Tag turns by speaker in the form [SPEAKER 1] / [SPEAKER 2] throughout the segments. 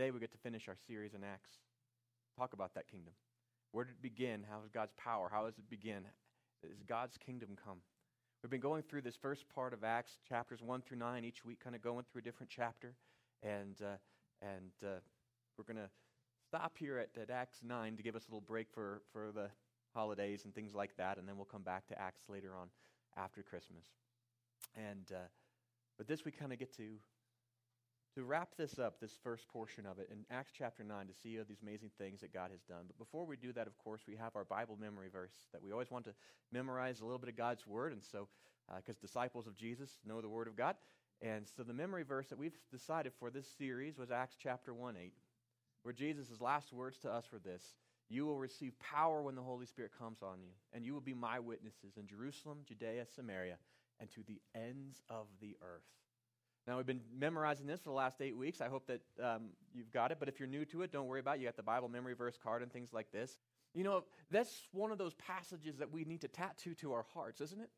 [SPEAKER 1] today we get to finish our series in Acts. Talk about that kingdom. Where did it begin? How is God's power? How does it begin? Is God's kingdom come? We've been going through this first part of Acts, chapters 1 through 9, each week, kind of going through a different chapter. And, uh, and uh, we're going to stop here at, at Acts 9 to give us a little break for, for the holidays and things like that. And then we'll come back to Acts later on after Christmas. And, uh, but this we kind of get to to wrap this up, this first portion of it, in Acts chapter 9, to see all these amazing things that God has done. But before we do that, of course, we have our Bible memory verse that we always want to memorize a little bit of God's Word. And so, because uh, disciples of Jesus know the Word of God. And so, the memory verse that we've decided for this series was Acts chapter 1 8, where Jesus' last words to us were this You will receive power when the Holy Spirit comes on you, and you will be my witnesses in Jerusalem, Judea, Samaria, and to the ends of the earth. Now, we've been memorizing this for the last eight weeks. I hope that um, you've got it. But if you're new to it, don't worry about it. You got the Bible memory verse card and things like this. You know, that's one of those passages that we need to tattoo to our hearts, isn't it?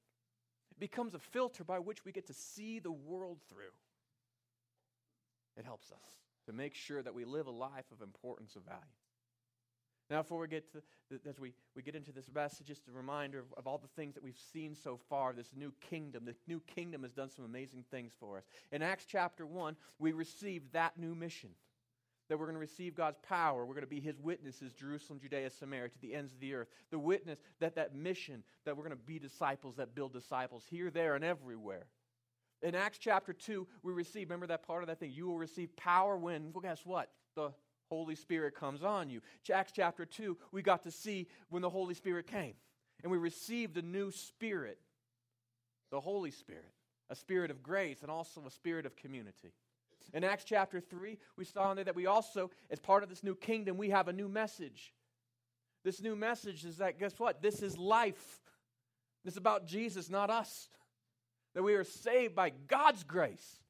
[SPEAKER 1] It becomes a filter by which we get to see the world through. It helps us to make sure that we live a life of importance of value. Now, before we get to, as we, we get into this message, just a reminder of, of all the things that we've seen so far, this new kingdom. The new kingdom has done some amazing things for us. In Acts chapter 1, we received that new mission that we're going to receive God's power. We're going to be his witnesses, Jerusalem, Judea, Samaria, to the ends of the earth. The witness that that mission, that we're going to be disciples that build disciples here, there, and everywhere. In Acts chapter 2, we receive, remember that part of that thing? You will receive power when, well, guess what? The Holy Spirit comes on you. Acts chapter 2, we got to see when the Holy Spirit came. And we received a new spirit, the Holy Spirit, a spirit of grace and also a spirit of community. In Acts chapter 3, we saw in there that we also, as part of this new kingdom, we have a new message. This new message is that, guess what? This is life. This is about Jesus, not us. That we are saved by God's grace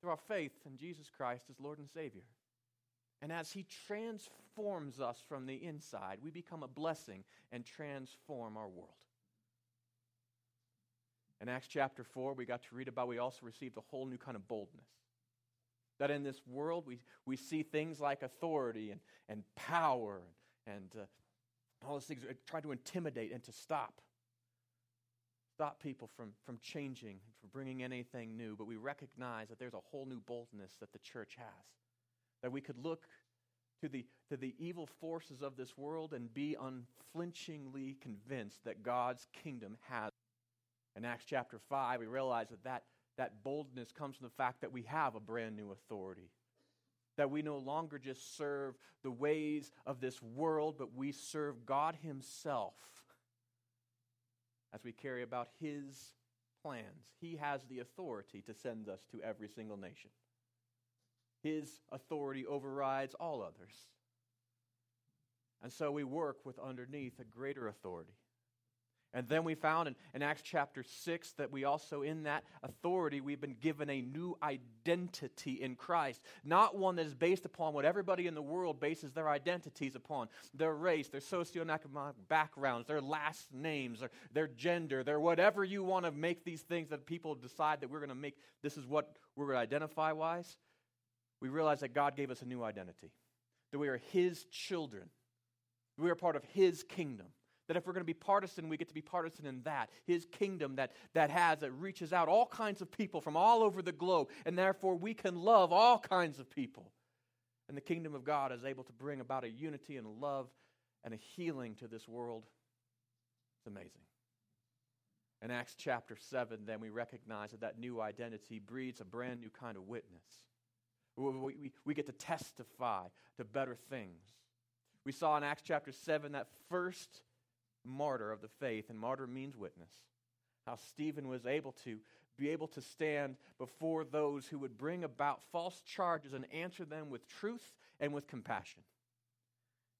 [SPEAKER 1] through our faith in Jesus Christ as Lord and Savior. And as He transforms us from the inside, we become a blessing and transform our world. In Acts chapter 4, we got to read about we also received a whole new kind of boldness. That in this world, we, we see things like authority and, and power and, and uh, all those things try to intimidate and to stop. Stop people from, from changing, from bringing anything new. But we recognize that there's a whole new boldness that the church has that we could look to the, to the evil forces of this world and be unflinchingly convinced that God's kingdom has. In Acts chapter 5, we realize that, that that boldness comes from the fact that we have a brand new authority. That we no longer just serve the ways of this world, but we serve God Himself as we carry about His plans. He has the authority to send us to every single nation. His authority overrides all others. And so we work with underneath a greater authority. And then we found in, in, Acts chapter 6 that we also, in that authority, we've been given a new identity in Christ. Not one that is based upon what everybody in the world bases their identities upon their race, their socioeconomic backgrounds, their last names, their, their gender, their whatever you want to make these things that people decide that we're going to make this is what we're going to identify wise we realize that God gave us a new identity, that we are His children, we are part of His kingdom. That if we're going to be partisan, we get to be partisan in that. His kingdom that, that has, that reaches out all kinds of people from all over the globe, and therefore we can love all kinds of people. And the kingdom of God is able to bring about a unity and a love and a healing to this world. It's amazing. In Acts chapter 7, then we recognize that that new identity breeds a brand new kind of witness. We, we, we get to testify to better things. We saw in Acts chapter 7 that first martyr of the faith, and martyr means witness, how Stephen was able to be able to stand before those who would bring about false charges and answer them with truth and with compassion.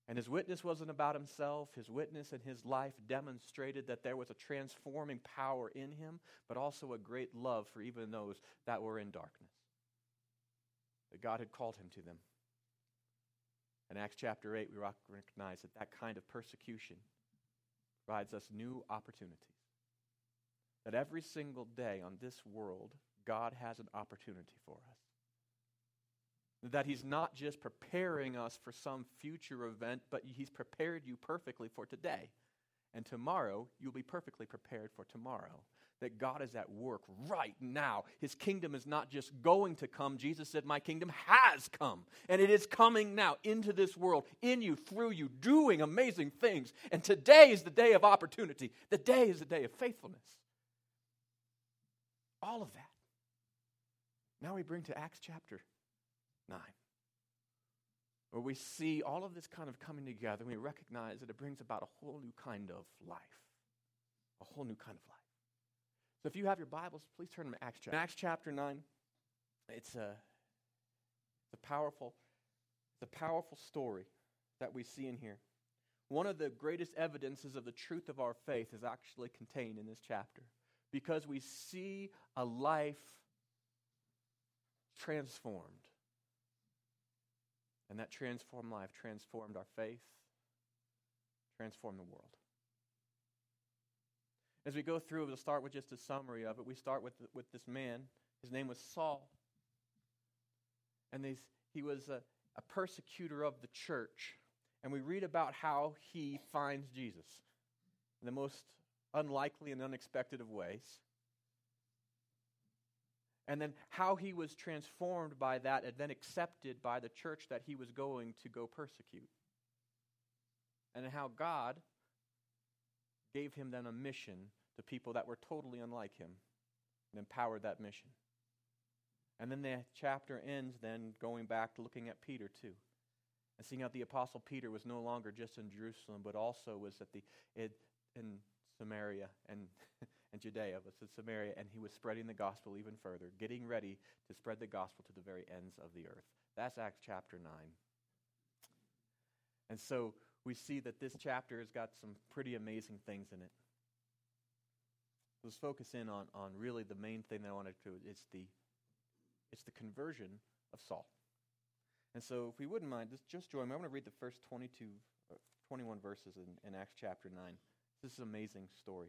[SPEAKER 1] And his witness wasn't about himself. His witness and his life demonstrated that there was a transforming power in him, but also a great love for even those that were in darkness that God had called him to them. In Acts chapter 8, we recognize that that kind of persecution provides us new opportunities. That every single day on this world, God has an opportunity for us. That He's not just preparing us for some future event, but He's prepared you perfectly for today. And tomorrow, you'll be perfectly prepared for tomorrow. That God is at work right now. His kingdom is not just going to come. Jesus said, My kingdom has come. And it is coming now into this world, in you, through you, doing amazing things. And today is the day of opportunity. The day is the day of faithfulness. All of that. Now we bring to Acts chapter 9 where we see all of this kind of coming together and we recognize that it brings about a whole new kind of life. A whole new kind of life. So if you have your Bibles, please turn to Acts chapter. Acts chapter 9, it's a, it's a powerful, it's a powerful story that we see in here. One of the greatest evidences of the truth of our faith is actually contained in this chapter because we see a life transformed and that transformed life transformed our faith, transformed the world. As we go through, we'll start with just a summary of it. We start with, with this man. His name was Saul. And these, he was a, a persecutor of the church. And we read about how he finds Jesus in the most unlikely and unexpected of ways and then how he was transformed by that and then accepted by the church that he was going to go persecute. And how God gave him then a mission to people that were totally unlike him and empowered that mission. And then the chapter ends then going back to looking at Peter too. And seeing how the apostle Peter was no longer just in Jerusalem, but also was at the in Samaria and and Judea, was in Samaria, and he was spreading the gospel even further, getting ready to spread the gospel to the very ends of the earth. That's Acts chapter 9. And so we see that this chapter has got some pretty amazing things in it. Let's focus in on, on really the main thing that I wanted to it's the it's the conversion of Saul. And so if we wouldn't mind, just, just join me. I'm going to read the first 22, uh, 21 verses in, in Acts chapter 9. This is an amazing story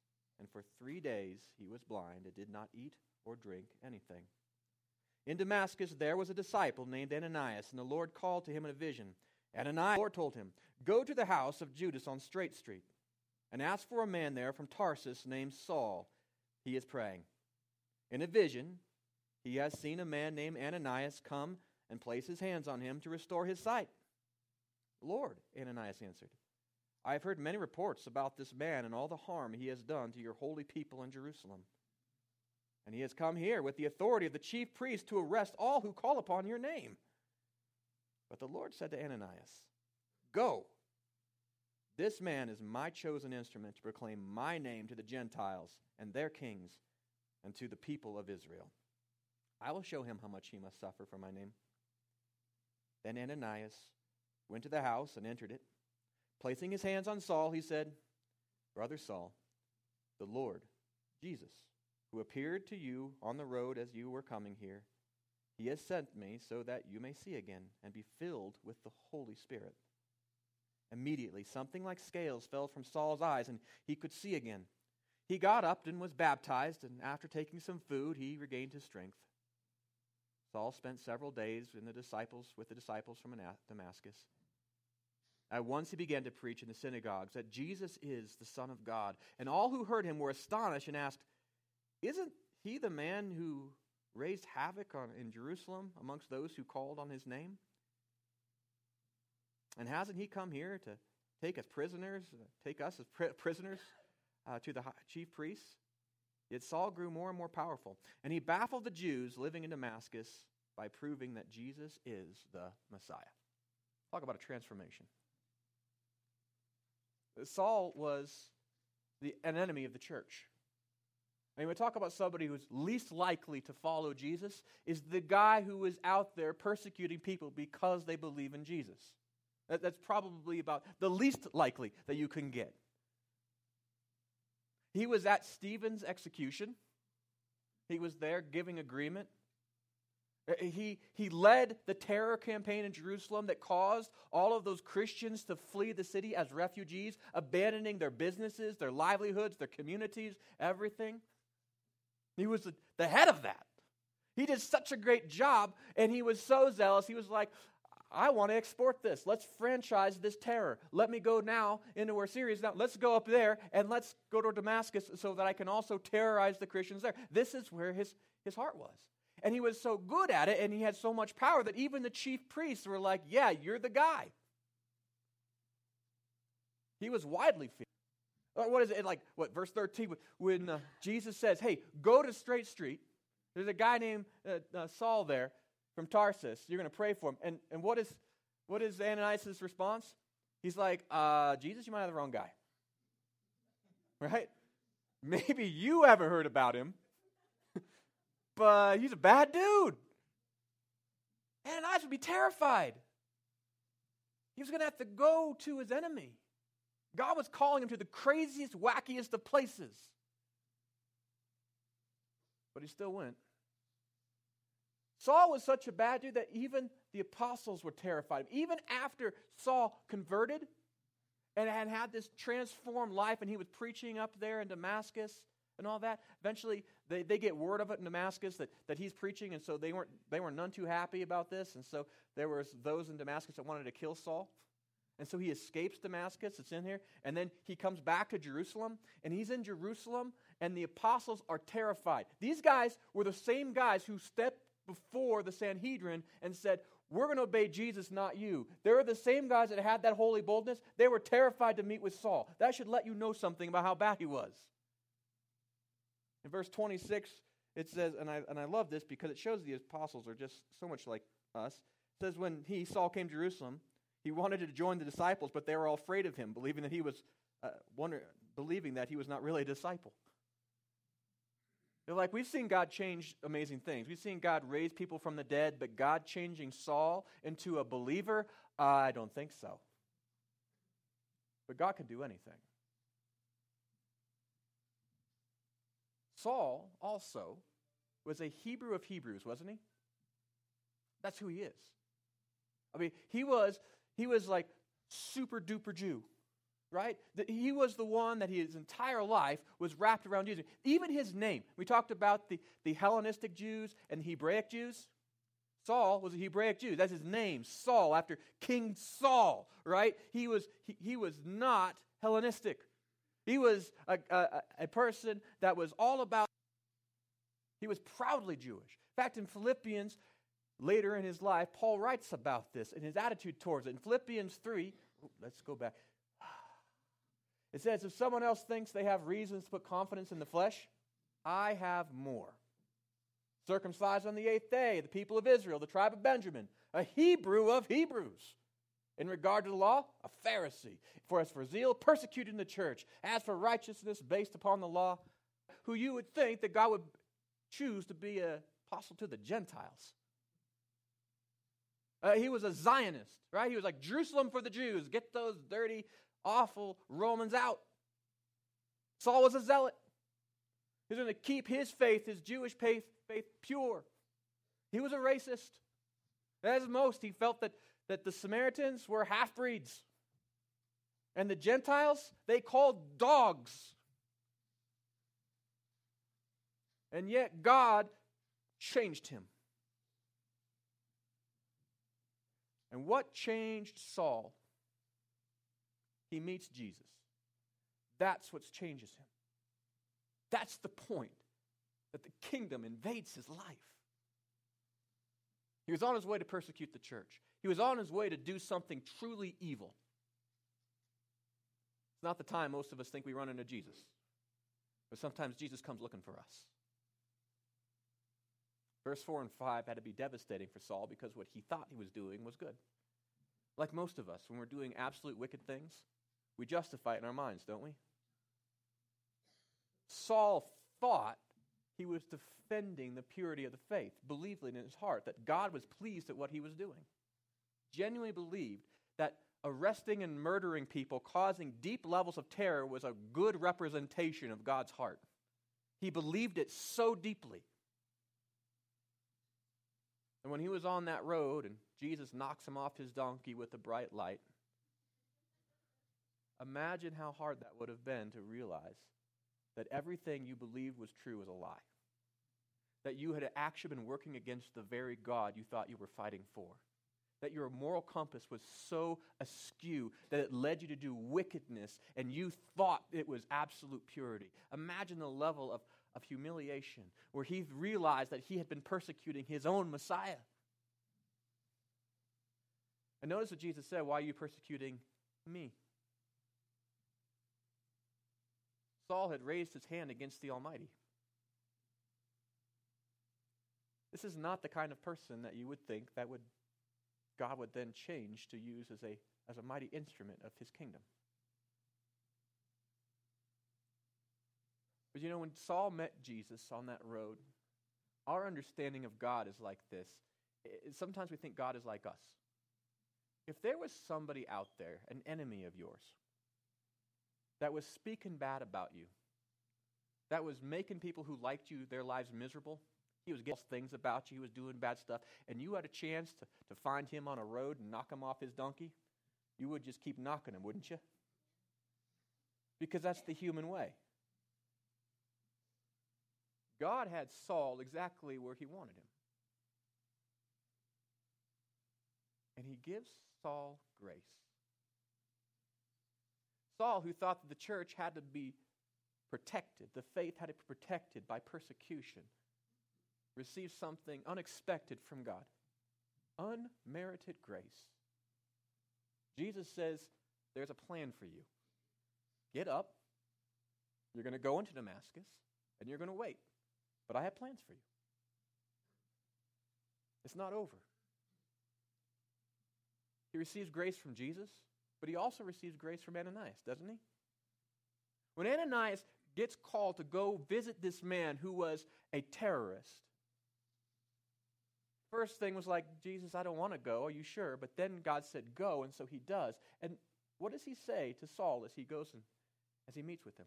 [SPEAKER 1] and for three days he was blind and did not eat or drink anything. In Damascus there was a disciple named Ananias, and the Lord called to him in a vision. Ananias, the Lord told him, Go to the house of Judas on Straight Street, and ask for a man there from Tarsus named Saul. He is praying. In a vision, he has seen a man named Ananias come and place his hands on him to restore his sight. Lord, Ananias answered, I have heard many reports about this man and all the harm he has done to your holy people in Jerusalem. And he has come here with the authority of the chief priest to arrest all who call upon your name. But the Lord said to Ananias, Go. This man is my chosen instrument to proclaim my name to the Gentiles and their kings and to the people of Israel. I will show him how much he must suffer for my name. Then Ananias went to the house and entered it. Placing his hands on Saul, he said, Brother Saul, the Lord, Jesus, who appeared to you on the road as you were coming here, he has sent me so that you may see again and be filled with the Holy Spirit. Immediately, something like scales fell from Saul's eyes, and he could see again. He got up and was baptized, and after taking some food, he regained his strength. Saul spent several days in the disciples with the disciples from Damascus. At once he began to preach in the synagogues that Jesus is the Son of God. And all who heard him were astonished and asked, Isn't he the man who raised havoc on, in Jerusalem amongst those who called on his name? And hasn't he come here to take us prisoners, uh, take us as pri- prisoners uh, to the chief priests? Yet Saul grew more and more powerful, and he baffled the Jews living in Damascus by proving that Jesus is the Messiah. Talk about a transformation. Saul was the, an enemy of the church. I mean, we talk about somebody who's least likely to follow Jesus is the guy who is out there persecuting people because they believe in Jesus. That, that's probably about the least likely that you can get. He was at Stephen's execution. He was there giving agreement. Uh, he, he led the terror campaign in Jerusalem that caused all of those Christians to flee the city as refugees, abandoning their businesses, their livelihoods, their communities, everything. He was the, head of that. He did such a great job, and he was so zealous. He was like, I want to export this. Let's franchise this terror. Let me go now into Syria is now. Let's go up there and let's go to Damascus so that I can also terrorize the Christians there. This is where his, his heart was. And he was so good at it and he had so much power that even the chief priests were like, Yeah, you're the guy. He was widely feared. Uh, what is it like? What verse thirteen? When uh, Jesus says, "Hey, go to Straight Street." There's a guy named uh, uh Saul there from Tarsus. You're going to pray for him. And and what is what is Ananias' response? He's like, uh, "Jesus, you might have the wrong guy." Right? Maybe you haven't heard about him, but he's a bad dude. Ananias would be terrified. He was going to have to go to his enemy. God was calling him to the craziest, wackiest of places. But he still went. Saul was such a bad dude that even the apostles were terrified. Even after Saul converted and had had this transformed life and he was preaching up there in Damascus and all that, eventually they, they get word of it in Damascus that, that he's preaching, and so they weren't, they were none too happy about this. And so there was those in Damascus that wanted to kill Saul. And so he escapes Damascus, it's in here, and then he comes back to Jerusalem, and he's in Jerusalem, and the apostles are terrified. These guys were the same guys who stepped before the Sanhedrin and said, We're going to obey Jesus, not you. They're the same guys that had that holy boldness. They were terrified to meet with Saul. That should let you know something about how bad he was. In verse 26, it says, and I, and I love this because it shows the apostles are just so much like us. It says, When he, Saul, came to Jerusalem, he wanted to join the disciples, but they were all afraid of him, believing that he was uh, wonder, believing that he was not really a disciple. They're like, we've seen God change amazing things. We've seen God raise people from the dead, but God changing Saul into a believer, I don't think so. But God can do anything. Saul also was a Hebrew of Hebrews, wasn't he? That's who he is. I mean, he was he was like super duper Jew, right? He was the one that his entire life was wrapped around Jesus. Even his name. We talked about the, the Hellenistic Jews and the Hebraic Jews. Saul was a Hebraic Jew. That's his name, Saul, after King Saul, right? He was, he, he was not Hellenistic. He was a, a, a person that was all about, he was proudly Jewish. In fact, in Philippians, Later in his life, Paul writes about this and his attitude towards it. In Philippians 3, let's go back. It says, If someone else thinks they have reasons to put confidence in the flesh, I have more. Circumcised on the eighth day, the people of Israel, the tribe of Benjamin, a Hebrew of Hebrews. In regard to the law, a Pharisee. For as for zeal, persecuting the church. As for righteousness based upon the law, who you would think that God would choose to be an apostle to the Gentiles. Uh, he was a Zionist, right? He was like, Jerusalem for the Jews. Get those dirty, awful Romans out. Saul was a zealot. He's going to keep his faith, his Jewish faith, faith pure. He was a racist. As most, he felt that, that the Samaritans were half breeds. And the Gentiles, they called dogs. And yet, God changed him. And what changed Saul? He meets Jesus. That's what changes him. That's the point that the kingdom invades his life. He was on his way to persecute the church. He was on his way to do something truly evil. It's not the time most of us think we run into Jesus. But sometimes Jesus comes looking for us. Verse 4 and 5 had to be devastating for Saul because what he thought he was doing was good. Like most of us, when we're doing absolute wicked things, we justify it in our minds, don't we? Saul thought he was defending the purity of the faith, believing in his heart that God was pleased at what he was doing. Genuinely believed that arresting and murdering people, causing deep levels of terror, was a good representation of God's heart. He believed it so deeply. And when he was on that road and Jesus knocks him off his donkey with a bright light, imagine how hard that would have been to realize that everything you believed was true was a lie. That you had actually been working against the very God you thought you were fighting for that your moral compass was so askew that it led you to do wickedness and you thought it was absolute purity. Imagine the level of, of humiliation where he realized that he had been persecuting his own Messiah. And notice what Jesus said Why are you persecuting me? Saul had raised his hand against the Almighty. This is not the kind of person that you would think that would God would then change to use as a, as a mighty instrument of his kingdom. But you know, when Saul met Jesus on that road, our understanding of God is like this. Sometimes we think God is like us. If there was somebody out there, an enemy of yours, that was speaking bad about you, that was making people who liked you their lives miserable, he was getting things about you. He was doing bad stuff. And you had a chance to, to find him on a road and knock him off his donkey. You would just keep knocking him, wouldn't you? Because that's the human way. God had Saul exactly where he wanted him. And he gives Saul grace. Saul, who thought that the church had to be protected, the faith had to be protected by persecution receive something unexpected from God unmerited grace. Jesus says, There's a plan for you. Get up. You're going to go into Damascus and you're going to wait. But I have plans for you. It's not over. He receives grace from Jesus, but he also receives grace from Ananias, doesn't he? When Ananias gets called to go visit this man who was a terrorist, First thing was like, Jesus, I don't want to go. Are you sure? But then God said, go, and so he does. And what does he say to Saul as he goes and as he meets with him?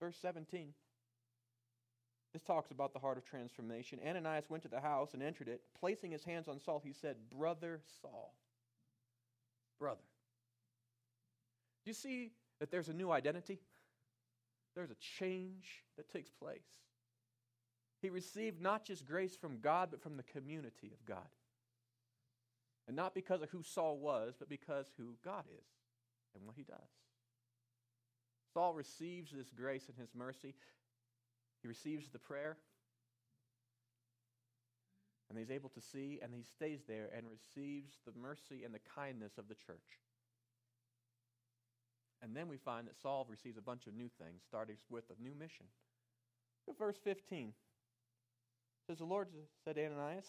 [SPEAKER 1] Verse 17. This talks about the heart of transformation. Ananias went to the house and entered it. Placing his hands on Saul, he said, Brother Saul. Brother. Do you see that there's a new identity? There's a change that takes place. He received not just grace from God, but from the community of God. And not because of who Saul was, but because who God is and what he does. Saul receives this grace and his mercy. He receives the prayer. And he's able to see, and he stays there and receives the mercy and the kindness of the church. And then we find that Saul receives a bunch of new things, starting with a new mission. verse 15 says the Lord said to Ananias,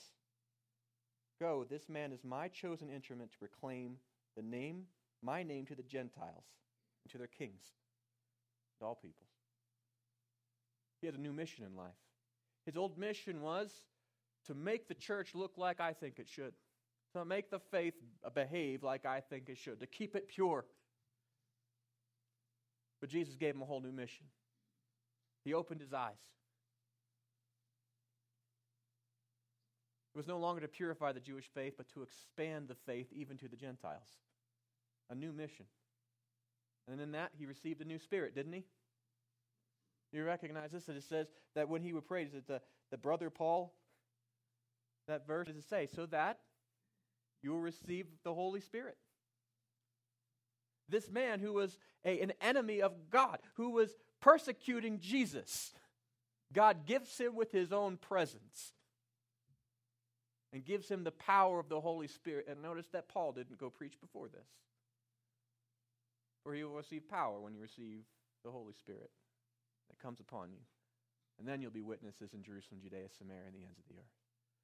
[SPEAKER 1] Go, this man is my chosen instrument to proclaim the name, my name to the Gentiles and to their kings, to all peoples. He has a new mission in life. His old mission was to make the church look like I think it should, to make the faith behave like I think it should, to keep it pure. But Jesus gave him a whole new mission. He opened his eyes. Was no longer to purify the Jewish faith, but to expand the faith even to the Gentiles. A new mission. And in that, he received a new spirit, didn't he? You recognize this? That it says that when he would pray, it the, the brother Paul? That verse does it say, so that you will receive the Holy Spirit. This man who was a, an enemy of God, who was persecuting Jesus, God gifts him with his own presence and gives him the power of the Holy Spirit. And notice that Paul didn't go preach before this. For you will receive power when you receive the Holy Spirit that comes upon you. And then you'll be witnesses in Jerusalem, Judea, Samaria, and the ends of the earth.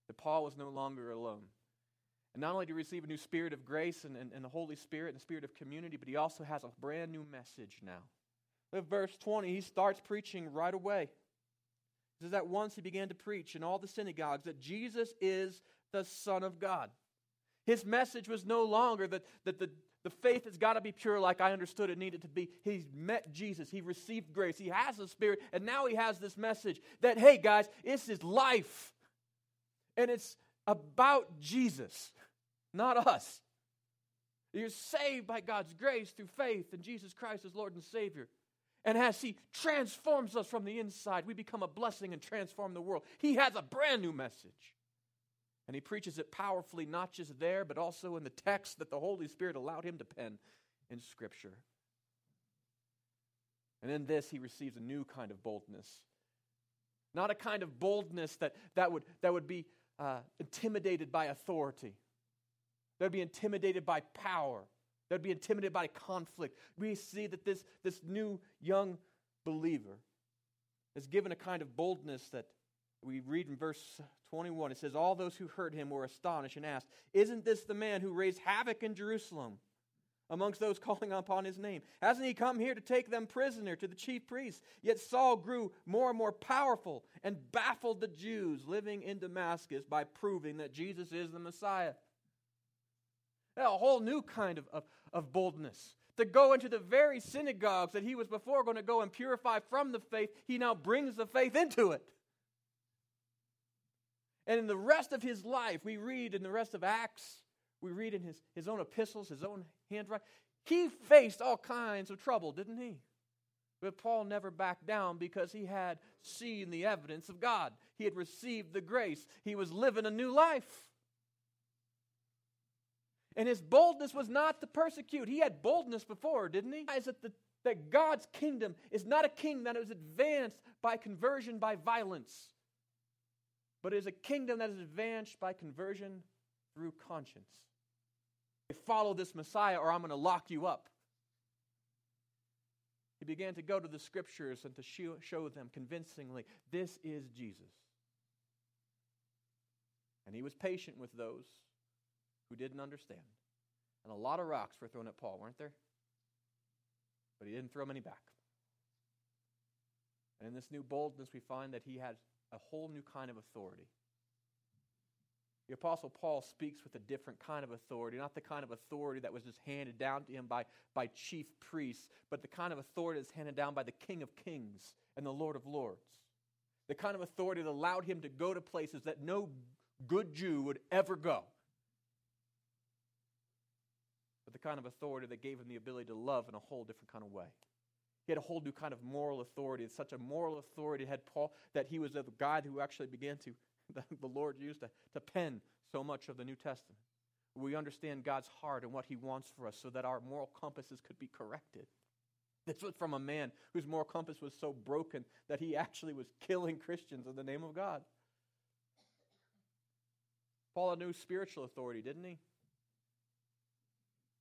[SPEAKER 1] That Paul was no longer alone. And not only did he receive a new spirit of grace and, and, and the Holy Spirit and the spirit of community, but he also has a brand new message now. With verse 20, he starts preaching right away. It says that once he began to preach in all the synagogues that Jesus is the Son of God. His message was no longer that, that the, the faith has got to be pure like I understood it needed to be. He's met Jesus. He received grace. He has the Spirit. And now he has this message that, hey, guys, this is life. And it's about Jesus, not us. You're saved by God's grace through faith in Jesus Christ as Lord and Savior. And as He transforms us from the inside, we become a blessing and transform the world. He has a brand new message. And He preaches it powerfully, not just there, but also in the text that the Holy Spirit allowed Him to pen in Scripture. And in this, He receives a new kind of boldness. Not a kind of boldness that, that, would, that would be uh, intimidated by authority, that would be intimidated by power, that would be intimidated by conflict. We see that this, this new young believer is given a kind of boldness that we read in verse 21. It says, All those who heard him were astonished and asked, Isn't this the man who raised havoc in Jerusalem? amongst those calling upon his name. Hasn't he come here to take them prisoner to the chief priests? Yet Saul grew more and more powerful and baffled the Jews living in Damascus by proving that Jesus is the Messiah. A whole new kind of, of, of boldness. To go into the very synagogues that he was before going to go and purify from the faith, he now brings the faith into it. And in the rest of his life, we read in the rest of Acts, we read in his, his own epistles, his own handwriting. He faced all kinds of trouble, didn't he? But Paul never backed down because he had seen the evidence of God. He had received the grace. He was living a new life. And his boldness was not to persecute. He had boldness before, didn't he? That, the, that God's kingdom is not a kingdom that is advanced by conversion by violence, but it is a kingdom that is advanced by conversion through conscience. Follow this Messiah or I'm going to lock you up. He began to go to the scriptures and to show them convincingly this is Jesus. And he was patient with those who didn't understand. And a lot of rocks were thrown at Paul, weren't there? But he didn't throw many back. And in this new boldness, we find that he had a whole new kind of authority. The Apostle Paul speaks with a different kind of authority, not the kind of authority that was just handed down to him by, by chief priests, but the kind of authority that's handed down by the King of Kings and the Lord of Lords. The kind of authority that allowed him to go to places that no good Jew would ever go. But the kind of authority that gave him the ability to love in a whole different kind of way. He had a whole new kind of moral authority. It's such a moral authority had Paul that he was the guy who actually began to the Lord used to, to pen so much of the New Testament. We understand God's heart and what He wants for us so that our moral compasses could be corrected. This was from a man whose moral compass was so broken that he actually was killing Christians in the name of God. Paul had new spiritual authority, didn't he?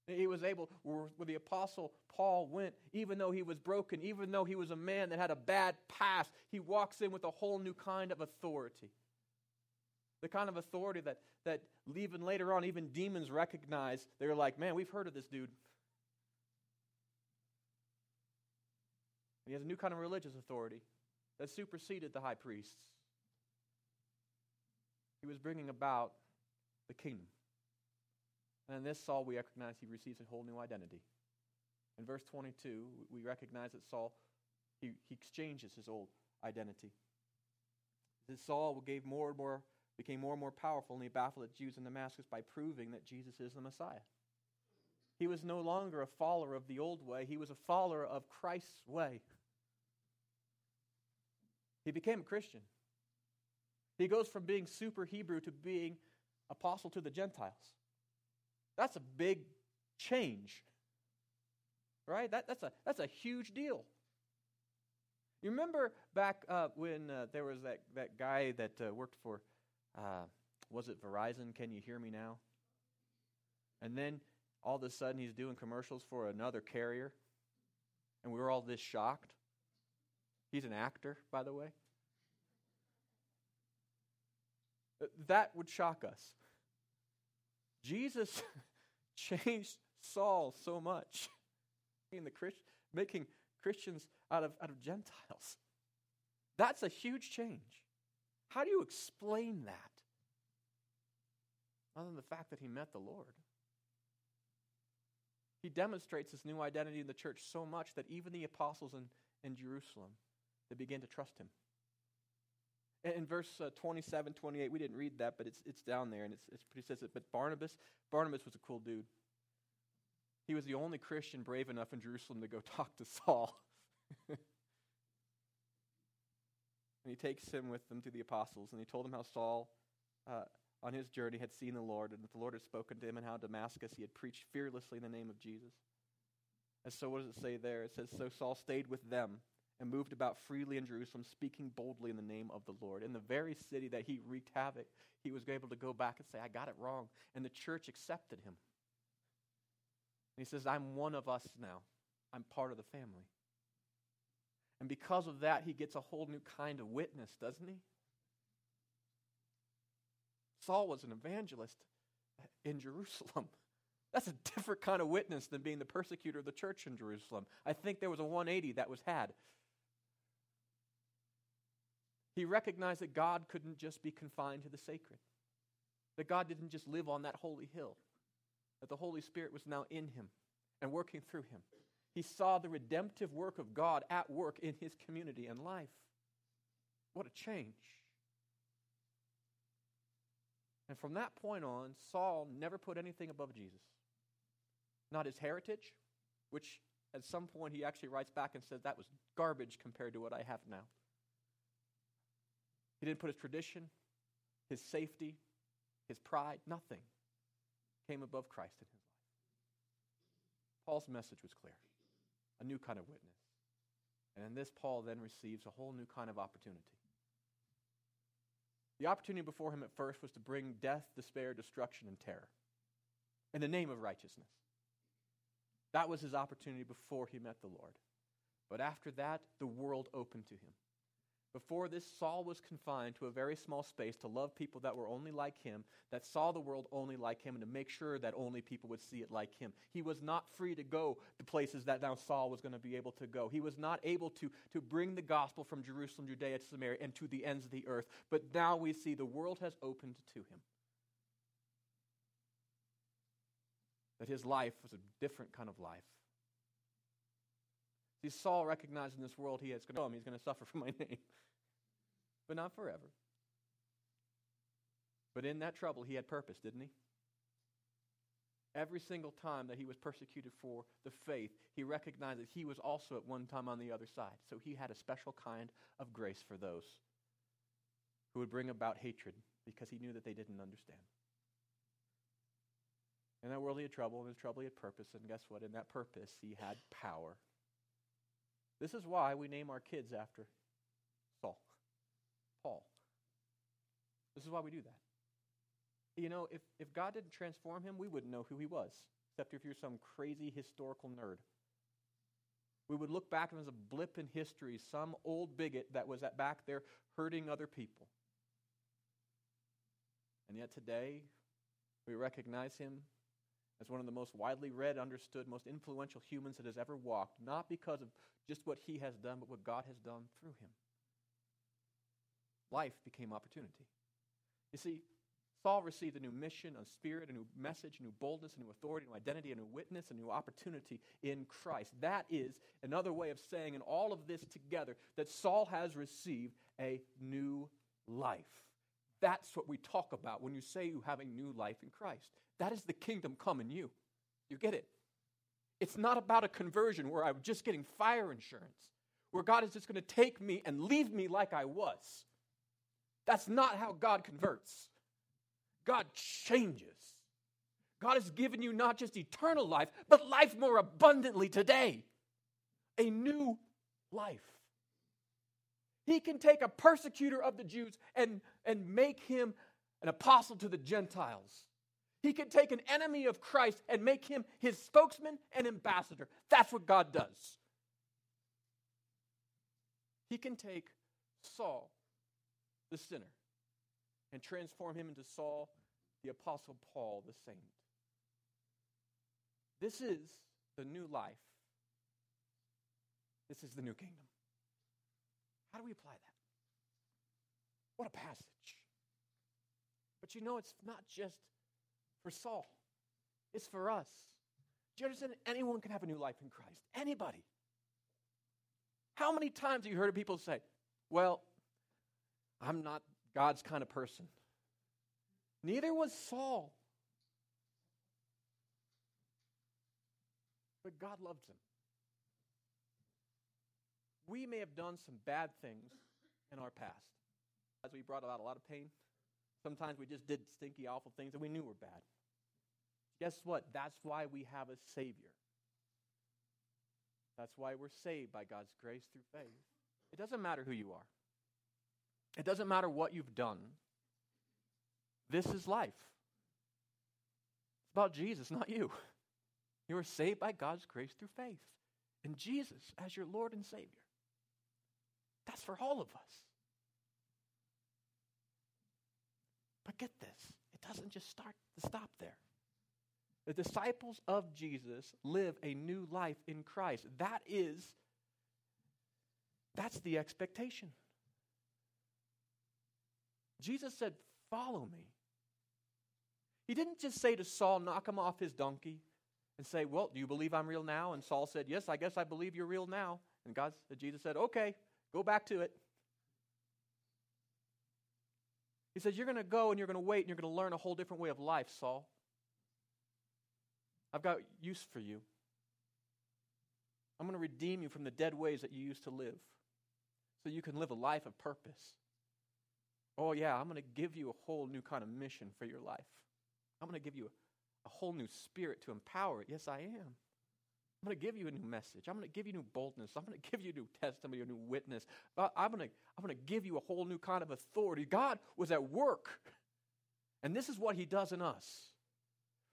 [SPEAKER 1] He was able, where the apostle Paul went, even though he was broken, even though he was a man that had a bad past, he walks in with a whole new kind of authority the kind of authority that, that even later on, even demons recognize. They're like, man, we've heard of this dude. He has a new kind of religious authority that superseded the high priests. He was bringing about the kingdom. And in this Saul, we recognize he receives a whole new identity. In verse 22, we recognize that Saul, he, he exchanges his old identity. This Saul gave more and more became more and more powerful, and he baffled the Jews in Damascus by proving that Jesus is the Messiah. He was no longer a follower of the old way, he was a follower of Christ's way. He became a Christian. He goes from being super Hebrew to being apostle to the Gentiles. That's a big change. Right? That, that's, a, that's a huge deal. You remember back uh, when uh, there was that, that guy that uh, worked for uh, was it Verizon? Can you hear me now? And then all of a sudden he's doing commercials for another carrier. And we were all this shocked. He's an actor, by the way. That would shock us. Jesus changed Saul so much, the Christ, making Christians out of, out of Gentiles. That's a huge change. How do you explain that? Other than the fact that he met the Lord. He demonstrates his new identity in the church so much that even the apostles in, in Jerusalem, they begin to trust him. In verse uh, 27, 28, we didn't read that, but it's, it's down there, and it's, it's pretty says it. But Barnabas, Barnabas was a cool dude. He was the only Christian brave enough in Jerusalem to go talk to Saul. and he takes him with them to the apostles, and he told them how Saul, uh, on his journey, had seen the Lord, and that the Lord had spoken to him, and how Damascus he had preached fearlessly in the name of Jesus. And so, what does it say there? It says, So Saul stayed with them and moved about freely in Jerusalem, speaking boldly in the name of the Lord. In the very city that he wreaked havoc, he was able to go back and say, I got it wrong. And the church accepted him. And he says, I'm one of us now. I'm part of the family. And because of that, he gets a whole new kind of witness, doesn't he? Saul was an evangelist in Jerusalem. That's a different kind of witness than being the persecutor of the church in Jerusalem. I think there was a 180 that was had. He recognized that God couldn't just be confined to the sacred, that God didn't just live on that holy hill, that the Holy Spirit was now in him and working through him. He saw the redemptive work of God at work in his community and life. What a change. And from that point on, Saul never put anything above Jesus. Not his heritage, which at some point he actually writes back and says that was garbage compared to what I have now. He didn't put his tradition, his safety, his pride, nothing came above Christ in his life. Paul's message was clear a new kind of witness. And in this, Paul then receives a whole new kind of opportunity. The opportunity before him at first was to bring death, despair, destruction, and terror in the name of righteousness. That was his opportunity before he met the Lord. But after that, the world opened to him. Before this, Saul was confined to a very small space to love people that were only like him, that saw the world only like him, and to make sure that only people would see it like him. He was not free to go to places that now Saul was going to be able to go. He was not able to, to bring the gospel from Jerusalem, Judea, to Samaria, and to the ends of the earth. But now we see the world has opened to him. That his life was a different kind of life. See, Saul recognized in this world he is going to come, he's going to suffer for my name but not forever. But in that trouble, he had purpose, didn't he? Every single time that he was persecuted for the faith, he recognized that he was also at one time on the other side. So he had a special kind of grace for those who would bring about hatred because he knew that they didn't understand. In that world, he had trouble. In his trouble, he had purpose. And guess what? In that purpose, he had power. This is why we name our kids after Saul. Paul. This is why we do that. You know, if, if God didn't transform him, we wouldn't know who he was, except if you're some crazy historical nerd. We would look back at him as a blip in history, some old bigot that was at back there hurting other people. And yet today, we recognize him as one of the most widely read, understood, most influential humans that has ever walked, not because of just what he has done, but what God has done through him life became opportunity. You see, Saul received a new mission, a spirit, a new message, a new boldness, a new authority, a new identity, a new witness, a new opportunity in Christ. That is another way of saying, in all of this together, that Saul has received a new life. That's what we talk about when you say you have a new life in Christ. That is the kingdom come in you. You get it? It's not about a conversion where I'm just getting fire insurance, where God is just going to take me and leave me like I was. That's not how God converts. God changes. God has given you not just eternal life, but life more abundantly today. A new life. He can take a persecutor of the Jews and, and make him an apostle to the Gentiles. He can take an enemy of Christ and make him his spokesman and ambassador. That's what God does. He can take Saul, the sinner, and transform him into Saul, the apostle Paul, the saint. This is the new life. This is the new kingdom. How do we apply that? What a passage. But you know, it's not just for Saul, it's for us. Do you understand? Anyone can have a new life in Christ. Anybody. How many times have you heard of people say, Well, I'm not God's kind of person? Neither was Saul. But God loved him. We may have done some bad things in our past. We brought about a lot of pain, sometimes we just did stinky, awful things that we knew were bad. Guess what? That's why we have a Savior. That's why we're saved by God's grace through faith. It doesn't matter who you are, it doesn't matter what you've done. This is life. It's about Jesus, not you. You are saved by God's grace through faith in Jesus as your Lord and Savior. That's for all of us. Get this it doesn't just start to stop there. The disciples of Jesus live a new life in Christ. That is, that's the expectation. Jesus said, Follow me. He didn't just say to Saul, Knock him off his donkey and say, Well, do you believe I'm real now? And Saul said, Yes, I guess I believe you're real now. And God, Jesus said, Okay, go back to it. He says, You're going to go and you're going to wait and you're going to learn a whole different way of life, Saul. I've got use for you. I'm going to redeem you from the dead ways that you used to live so you can live a life of purpose. Oh, yeah, I'm going to give you a whole new kind of mission for your life. I'm going to give you a, whole new spirit to empower it. Yes, I am. I'm going to give you a new message. I'm going to give you new boldness. I'm going to give you a new testimony, a new witness. I'm going to, I'm going to give you a whole new kind of authority. God was at work. And this is what he does in us.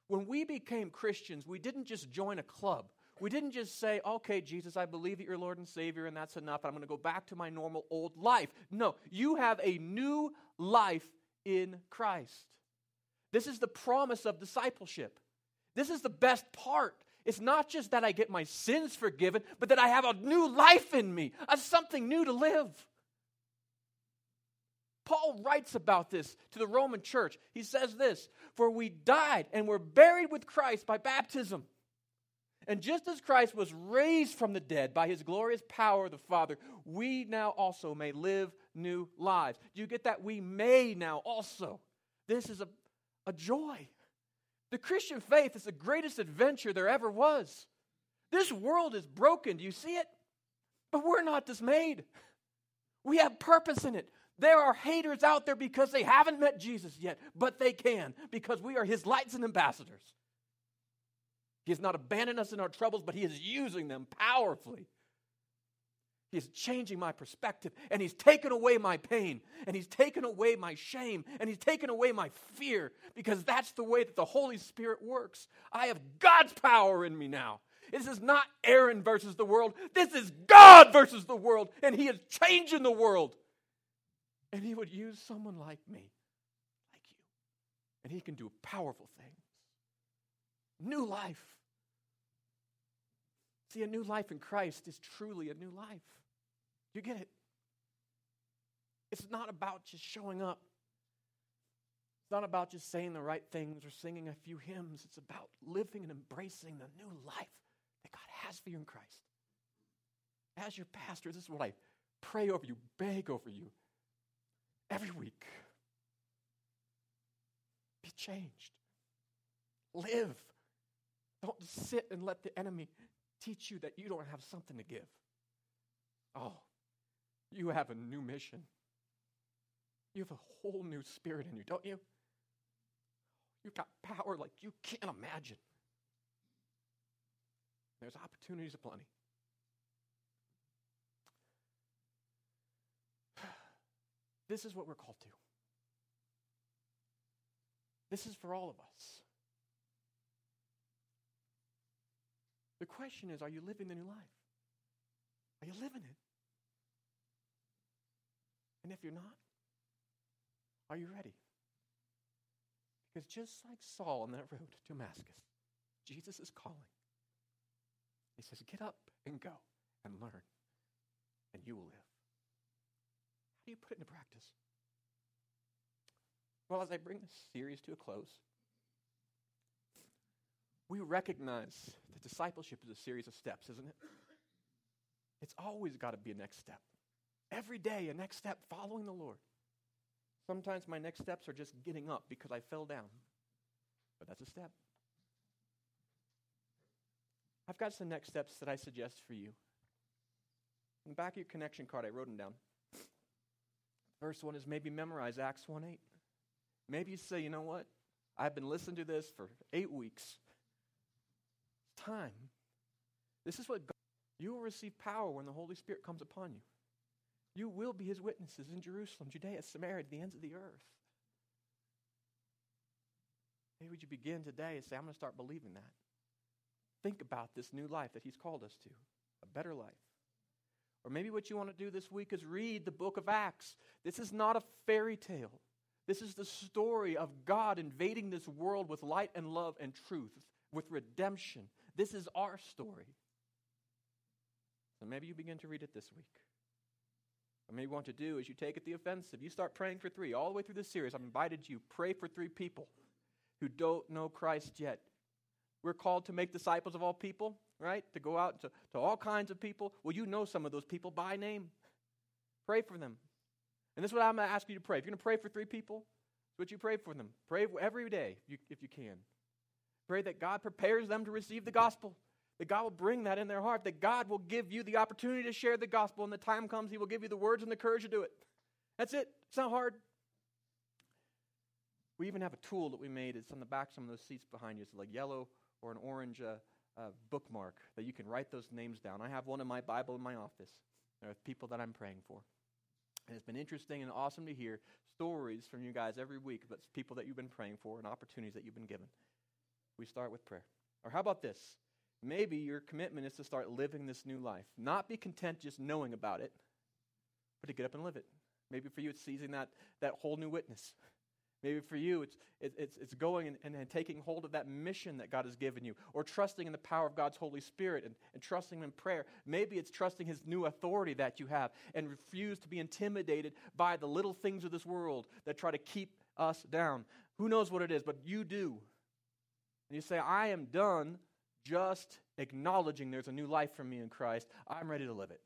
[SPEAKER 1] When we became Christians, we didn't just join a club. We didn't just say, okay, Jesus, I believe that you're Lord and Savior, and that's enough. I'm going to go back to my normal old life. No, you have a new life in Christ. This is the promise of discipleship. This is the best part. It's not just that I get my sins forgiven, but that I have a new life in me, a something new to live. Paul writes about this to the Roman church. He says this For we died and were buried with Christ by baptism. And just as Christ was raised from the dead by his glorious power of the Father, we now also may live new lives. Do you get that? We may now also. This is a, a joy. The Christian faith is the greatest adventure there ever was. This world is broken. Do you see it? But we're not dismayed. We have purpose in it. There are haters out there because they haven't met Jesus yet, but they can because we are his lights and ambassadors. He has not abandoned us in our troubles, but he is using them powerfully. He is changing my perspective, and He's taken away my pain, and He's taken away my shame, and He's taken away my fear, because that's the way that the Holy Spirit works. I have God's power in me now. This is not Aaron versus the world, this is God versus the world, and He is changing the world. And he would use someone like me, like you. And he can do powerful things. New life. See, a new life in Christ is truly a new life. You get it? It's not about just showing up. It's not about just saying the right things or singing a few hymns. It's about living and embracing the new life that God has for you in Christ. As your pastor, this is what I pray over you, beg over you every week. Be changed. Live. Don't sit and let the enemy teach you that you don't have something to give. Oh, you have a new mission. You have a whole new spirit in you, don't you? You've got power like you can't imagine. There's opportunities aplenty. This is what we're called to. This is for all of us. The question is are you living the new life? Are you living it? And if you're not, are you ready? Because just like Saul on that road to Damascus, Jesus is calling. He says, Get up and go and learn, and you will live. How do you put it into practice? Well, as I bring this series to a close, we recognize that discipleship is a series of steps, isn't it? It's always got to be a next step. Every day, a next step following the Lord. Sometimes my next steps are just getting up because I fell down, but that's a step. I've got some next steps that I suggest for you. In the back of your connection card, I wrote them down. First one is maybe memorize Acts 1 8. Maybe you say, you know what? I've been listening to this for eight weeks. It's time. This is what God, you will receive power when the Holy Spirit comes upon you. You will be his witnesses in Jerusalem, Judea, Samaria, to the ends of the earth. Maybe would you begin today and say, I'm going to start believing that? Think about this new life that he's called us to, a better life. Or maybe what you want to do this week is read the book of Acts. This is not a fairy tale. This is the story of God invading this world with light and love and truth, with redemption. This is our story. So maybe you begin to read it this week. Or maybe what to do is you take it the offensive. You start praying for three. All the way through this series, I've invited you, pray for three people who don't know Christ yet. We're called to make disciples of all people, right? To go out to, to all kinds of people. Well, you know some of those people by name. Pray for them. And this is what I'm going to ask you to pray. If you're going to pray for three people, it's what you pray for them. Pray every day if you, if you can. Pray that God prepares them to receive the gospel that God will bring that in their heart, that God will give you the opportunity to share the gospel. and the time comes, He will give you the words and the courage to do it. That's it. It's not hard. We even have a tool that we made. It's on the back of some of those seats behind you. It's like yellow or an orange uh, uh, bookmark that you can write those names down. I have one in my Bible in my office. There are people that I'm praying for. And it's been interesting and awesome to hear stories from you guys every week about people that you've been praying for and opportunities that you've been given. We start with prayer. Or how about this? Maybe your commitment is to start living this new life. Not be content just knowing about it, but to get up and live it. Maybe for you, it's seizing that, that whole new witness. Maybe for you, it's, it, it's, it's going and, and, and, taking hold of that mission that God has given you, or trusting in the power of God's Holy Spirit and, and trusting Him in prayer. Maybe it's trusting His new authority that you have and refuse to be intimidated by the little things of this world that try to keep us down. Who knows what it is, but you do. And you say, I am done just acknowledging there's a new life for me in Christ, I'm ready to live it.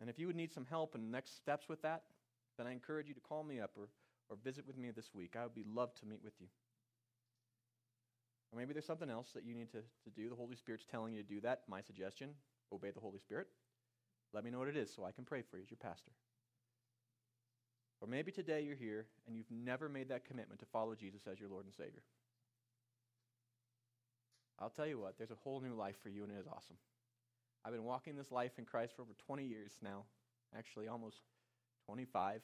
[SPEAKER 1] And if you would need some help in next steps with that, then I encourage you to call me up or, or visit with me this week. I would be love to meet with you. Or maybe there's something else that you need to, to do. The Holy Spirit's telling you to do that. My suggestion obey the Holy Spirit. Let me know what it is so I can pray for you as your pastor. Or maybe today you're here and you've never made that commitment to follow Jesus as your Lord and Savior. I'll tell you what, there's a whole new life for you, and it is awesome. I've been walking this life in Christ for over 20 years now, actually, almost 25.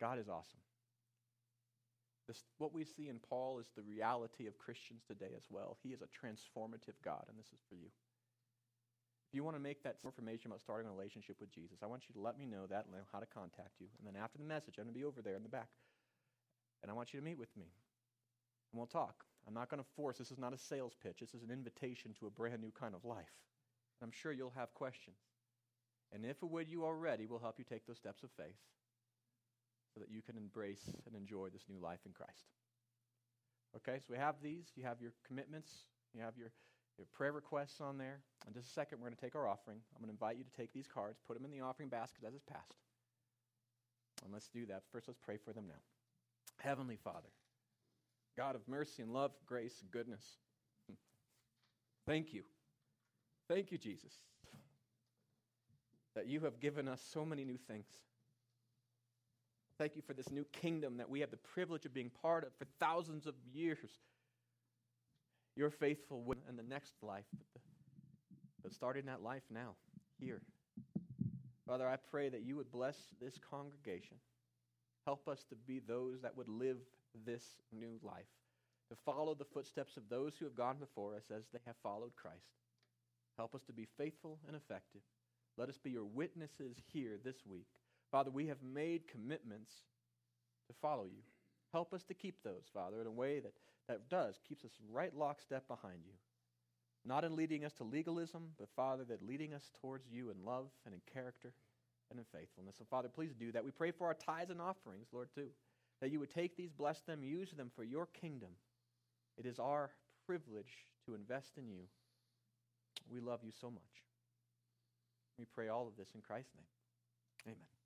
[SPEAKER 1] God is awesome. This, what we see in Paul is the reality of Christians today as well. He is a transformative God, and this is for you. If you want to make that information about starting a relationship with Jesus, I want you to let me know that and how to contact you. And then after the message, I'm going to be over there in the back. And I want you to meet with me. And we'll talk. I'm not going to force. This is not a sales pitch. This is an invitation to a brand new kind of life. And I'm sure you'll have questions. And if it would you are ready, we'll help you take those steps of faith so that you can embrace and enjoy this new life in Christ. Okay, so we have these. You have your commitments. You have your, your prayer requests on there. In just a second, we're going to take our offering. I'm going to invite you to take these cards, put them in the offering basket as it's passed. And let's do that. First, let's pray for them now. Heavenly Father, God of mercy and love, grace and goodness. Thank you. Thank you, Jesus, that you have given us so many new things. Thank you for this new kingdom that we have the privilege of being part of for thousands of years. You're faithful in the next life, but, the, but starting that life now, here. Father, I pray that you would bless this congregation Help us to be those that would live this new life, to follow the footsteps of those who have gone before us as they have followed Christ. Help us to be faithful and effective. Let us be your witnesses here this week. Father, we have made commitments to follow you. Help us to keep those, Father, in a way that, that does, keeps us right lockstep behind you. Not in leading us to legalism, but, Father, that leading us towards you in love and in character and in faithfulness. So, Father, please do that. We pray for our tithes and offerings, Lord, too, that you would take these, bless them, use them for your kingdom. It is our privilege to invest in you. We love you so much. We pray all of this in Christ's name. Amen.